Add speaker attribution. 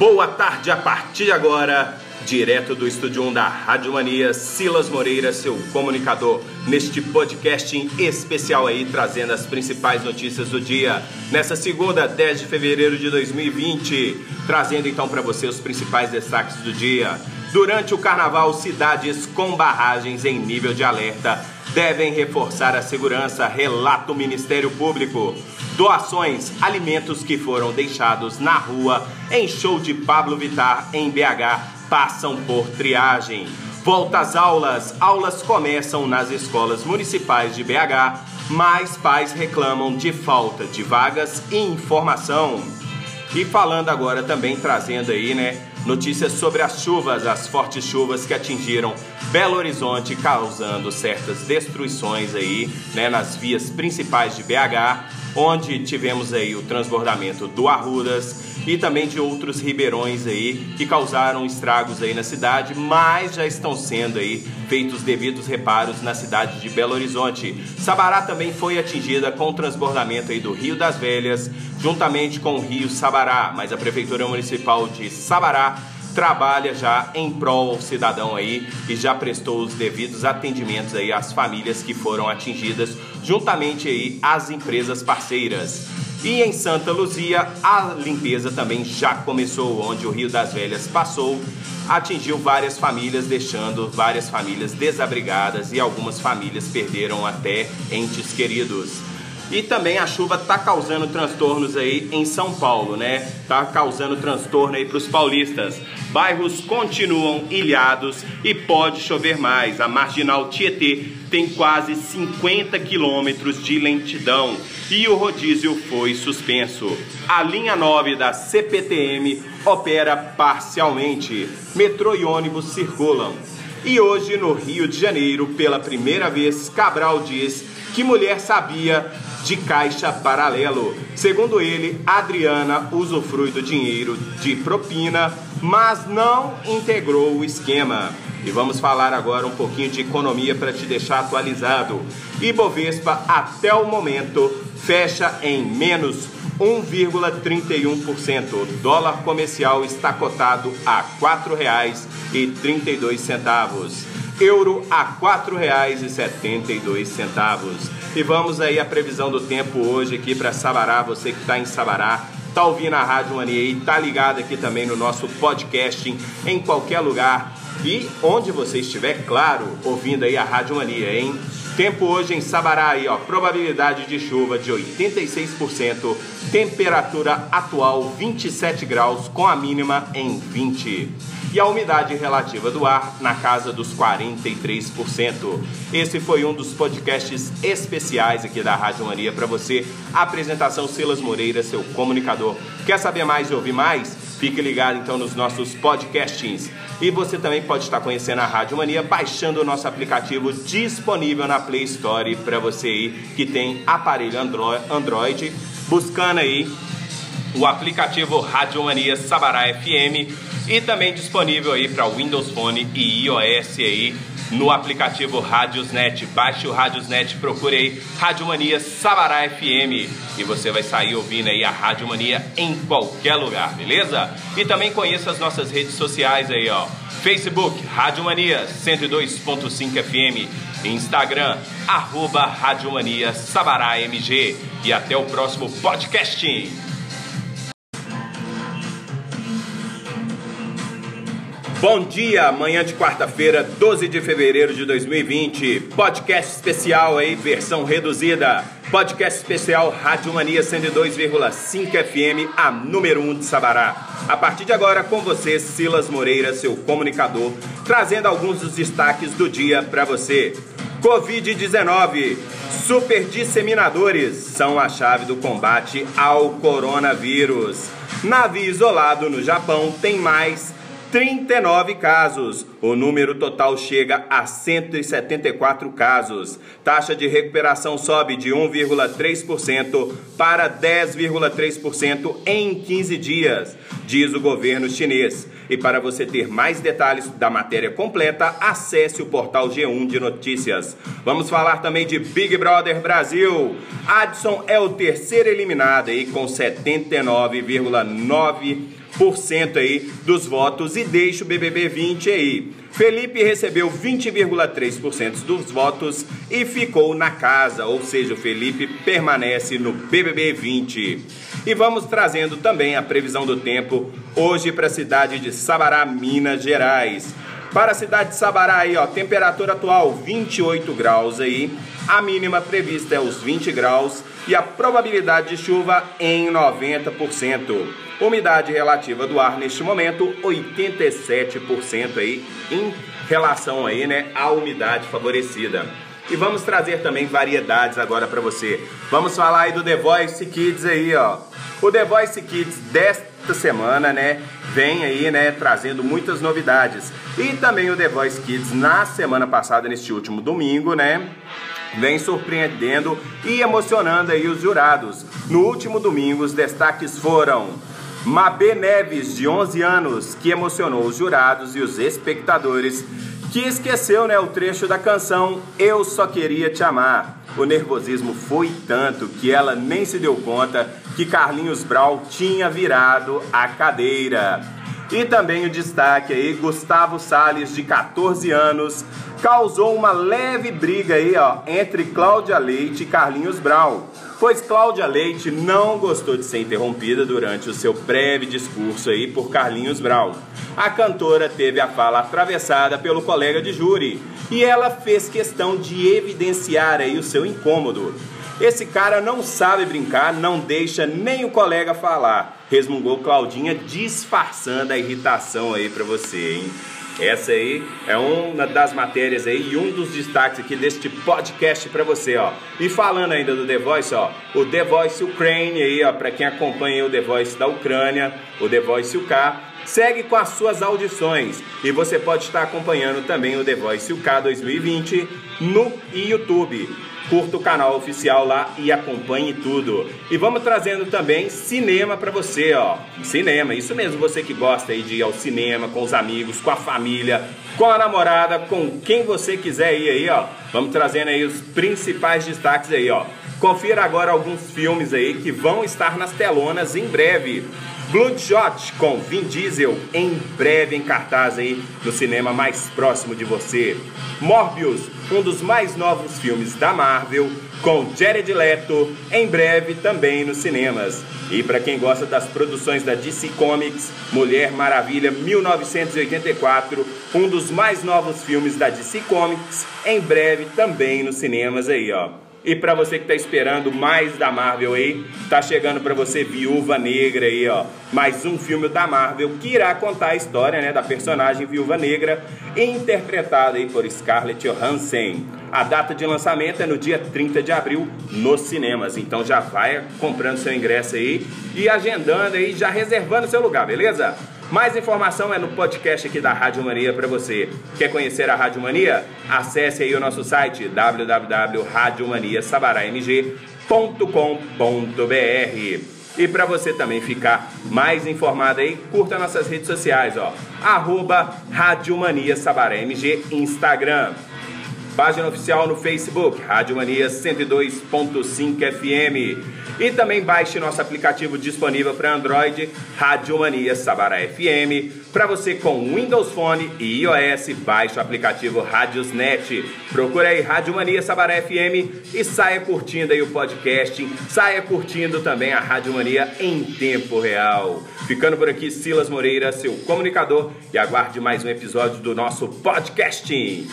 Speaker 1: Boa tarde a partir de agora, direto do estúdio 1 da Rádio Mania, Silas Moreira, seu comunicador, neste podcast especial aí, trazendo as principais notícias do dia. Nessa segunda, 10 de fevereiro de 2020, trazendo então para você os principais destaques do dia. Durante o carnaval, cidades com barragens em nível de alerta devem reforçar a segurança, relata o Ministério Público. Doações, alimentos que foram deixados na rua em show de Pablo Vittar em BH passam por triagem. Volta às aulas, aulas começam nas escolas municipais de BH, mas pais reclamam de falta de vagas e informação. E falando agora também trazendo aí, né, notícias sobre as chuvas, as fortes chuvas que atingiram Belo Horizonte, causando certas destruições aí, né, nas vias principais de BH onde tivemos aí o transbordamento do Arrudas e também de outros ribeirões aí que causaram estragos aí na cidade, mas já estão sendo aí feitos devidos reparos na cidade de Belo Horizonte. Sabará também foi atingida com o transbordamento aí do Rio das Velhas, juntamente com o Rio Sabará, mas a Prefeitura Municipal de Sabará trabalha já em prol ao cidadão aí e já prestou os devidos atendimentos aí às famílias que foram atingidas, juntamente aí às empresas parceiras. E em Santa Luzia, a limpeza também já começou, onde o Rio das Velhas passou, atingiu várias famílias, deixando várias famílias desabrigadas e algumas famílias perderam até entes queridos. E também a chuva está causando transtornos aí em São Paulo, né? Tá causando transtorno aí para os paulistas. Bairros continuam ilhados e pode chover mais. A marginal Tietê tem quase 50 quilômetros de lentidão e o rodízio foi suspenso. A linha 9 da CPTM opera parcialmente. Metrô e ônibus circulam. E hoje, no Rio de Janeiro, pela primeira vez, Cabral diz que mulher sabia de caixa paralelo. Segundo ele, Adriana usufrui do dinheiro de propina, mas não integrou o esquema. E vamos falar agora um pouquinho de economia para te deixar atualizado. Ibovespa, até o momento, fecha em menos 1,31%. O dólar comercial está cotado a R$ 4,32 euro a R$ 4,72. E vamos aí a previsão do tempo hoje aqui para Sabará, você que está em Sabará, tá ouvindo a Rádio Mania e tá ligado aqui também no nosso podcast em qualquer lugar e onde você estiver, claro, ouvindo aí a Rádio Mania, hein? Tempo hoje em Sabará aí, ó, probabilidade de chuva de 86%, temperatura atual 27 graus com a mínima em 20 e a umidade relativa do ar na casa dos 43%. Esse foi um dos podcasts especiais aqui da Rádio Mania para você. A apresentação Silas Moreira, seu comunicador. Quer saber mais e ouvir mais? Fique ligado então nos nossos podcastings. E você também pode estar conhecendo a Rádio Mania baixando o nosso aplicativo disponível na Play Store para você aí que tem aparelho Android, buscando aí o aplicativo Rádio Mania Sabará FM e também disponível aí para Windows Phone e iOS aí no aplicativo Radiosnet. Baixe o Radiosnet, procure aí Rádio Mania Sabará FM e você vai sair ouvindo aí a Rádio Mania em qualquer lugar, beleza? E também conheça as nossas redes sociais aí, ó. Facebook, Rádio Mania 102.5 FM, Instagram, arroba Rádio Mania Sabará MG. E até o próximo podcast. Bom dia, manhã de quarta-feira, 12 de fevereiro de 2020. Podcast especial aí, versão reduzida. Podcast especial Rádio Mania 102,5 FM, a número 1 de Sabará. A partir de agora, com você, Silas Moreira, seu comunicador, trazendo alguns dos destaques do dia para você. Covid-19. Super disseminadores são a chave do combate ao coronavírus. Navio isolado no Japão tem mais 39 casos. O número total chega a 174 casos. Taxa de recuperação sobe de 1,3% para 10,3% em 15 dias, diz o governo chinês. E para você ter mais detalhes da matéria completa, acesse o portal G1 de Notícias. Vamos falar também de Big Brother Brasil. Adson é o terceiro eliminado e com 79,9 aí dos votos e deixa o BBB 20 aí. Felipe recebeu 20,3% dos votos e ficou na casa, ou seja, o Felipe permanece no BBB 20. E vamos trazendo também a previsão do tempo hoje para a cidade de Sabará, Minas Gerais. Para a cidade de Sabará aí, ó, temperatura atual 28 graus aí, a mínima prevista é os 20 graus e a probabilidade de chuva em 90%. Umidade relativa do ar neste momento 87% aí em relação aí, né, à umidade favorecida. E vamos trazer também variedades agora para você. Vamos falar aí do The Voice Kids aí, ó. O The Voice Kids desta semana, né, vem aí, né, trazendo muitas novidades. E também o The Voice Kids na semana passada, neste último domingo, né, vem surpreendendo e emocionando aí os jurados. No último domingo, os destaques foram Mabê Neves, de 11 anos, que emocionou os jurados e os espectadores, que esqueceu né, o trecho da canção Eu Só Queria Te Amar. O nervosismo foi tanto que ela nem se deu conta que Carlinhos Brau tinha virado a cadeira. E também o destaque aí, Gustavo Sales, de 14 anos, causou uma leve briga aí, ó, entre Cláudia Leite e Carlinhos Brau, pois Cláudia Leite não gostou de ser interrompida durante o seu breve discurso aí por Carlinhos Brau. A cantora teve a fala atravessada pelo colega de júri e ela fez questão de evidenciar aí o seu incômodo. Esse cara não sabe brincar, não deixa nem o colega falar. Resmungou Claudinha disfarçando a irritação aí para você, hein? Essa aí é uma das matérias aí e um dos destaques aqui deste podcast para você, ó. E falando ainda do The Voice, ó, o The Voice Ukraine aí, ó, para quem acompanha o The Voice da Ucrânia, o The Voice UK, segue com as suas audições e você pode estar acompanhando também o The Voice UK 2020 no YouTube. Curta o canal oficial lá e acompanhe tudo. E vamos trazendo também cinema para você, ó. Cinema, isso mesmo, você que gosta aí de ir ao cinema com os amigos, com a família, com a namorada, com quem você quiser ir aí, ó. Vamos trazendo aí os principais destaques aí, ó. Confira agora alguns filmes aí que vão estar nas telonas em breve. Bloodshot com Vin Diesel em breve em cartaz aí no cinema mais próximo de você. Morbius, um dos mais novos filmes da Marvel, com Jared Leto em breve também nos cinemas. E para quem gosta das produções da DC Comics, Mulher Maravilha 1984, um dos mais novos filmes da DC Comics, em breve também nos cinemas aí, ó. E para você que está esperando mais da Marvel aí, tá chegando para você Viúva Negra aí, ó. Mais um filme da Marvel que irá contar a história, né, da personagem Viúva Negra, interpretada aí por Scarlett Johansson. A data de lançamento é no dia 30 de abril nos cinemas. Então já vai comprando seu ingresso aí e agendando aí, já reservando seu lugar, beleza? Mais informação é no podcast aqui da Rádio Mania para você. Quer conhecer a Rádio Mania? Acesse aí o nosso site www.radiomaniasabaramg.com.br. E para você também ficar mais informado aí, curta nossas redes sociais, ó. Arroba Rádio Mania Sabará MG Instagram. Página oficial no Facebook, Rádio Mania 102.5 FM. E também baixe nosso aplicativo disponível para Android, Rádio Mania Sabará FM. Para você com Windows Phone e iOS, baixe o aplicativo Radiosnet. Procure aí Rádio Mania Sabará FM e saia curtindo aí o podcast, saia curtindo também a Rádio Mania em tempo real. Ficando por aqui, Silas Moreira, seu comunicador, e aguarde mais um episódio do nosso podcast.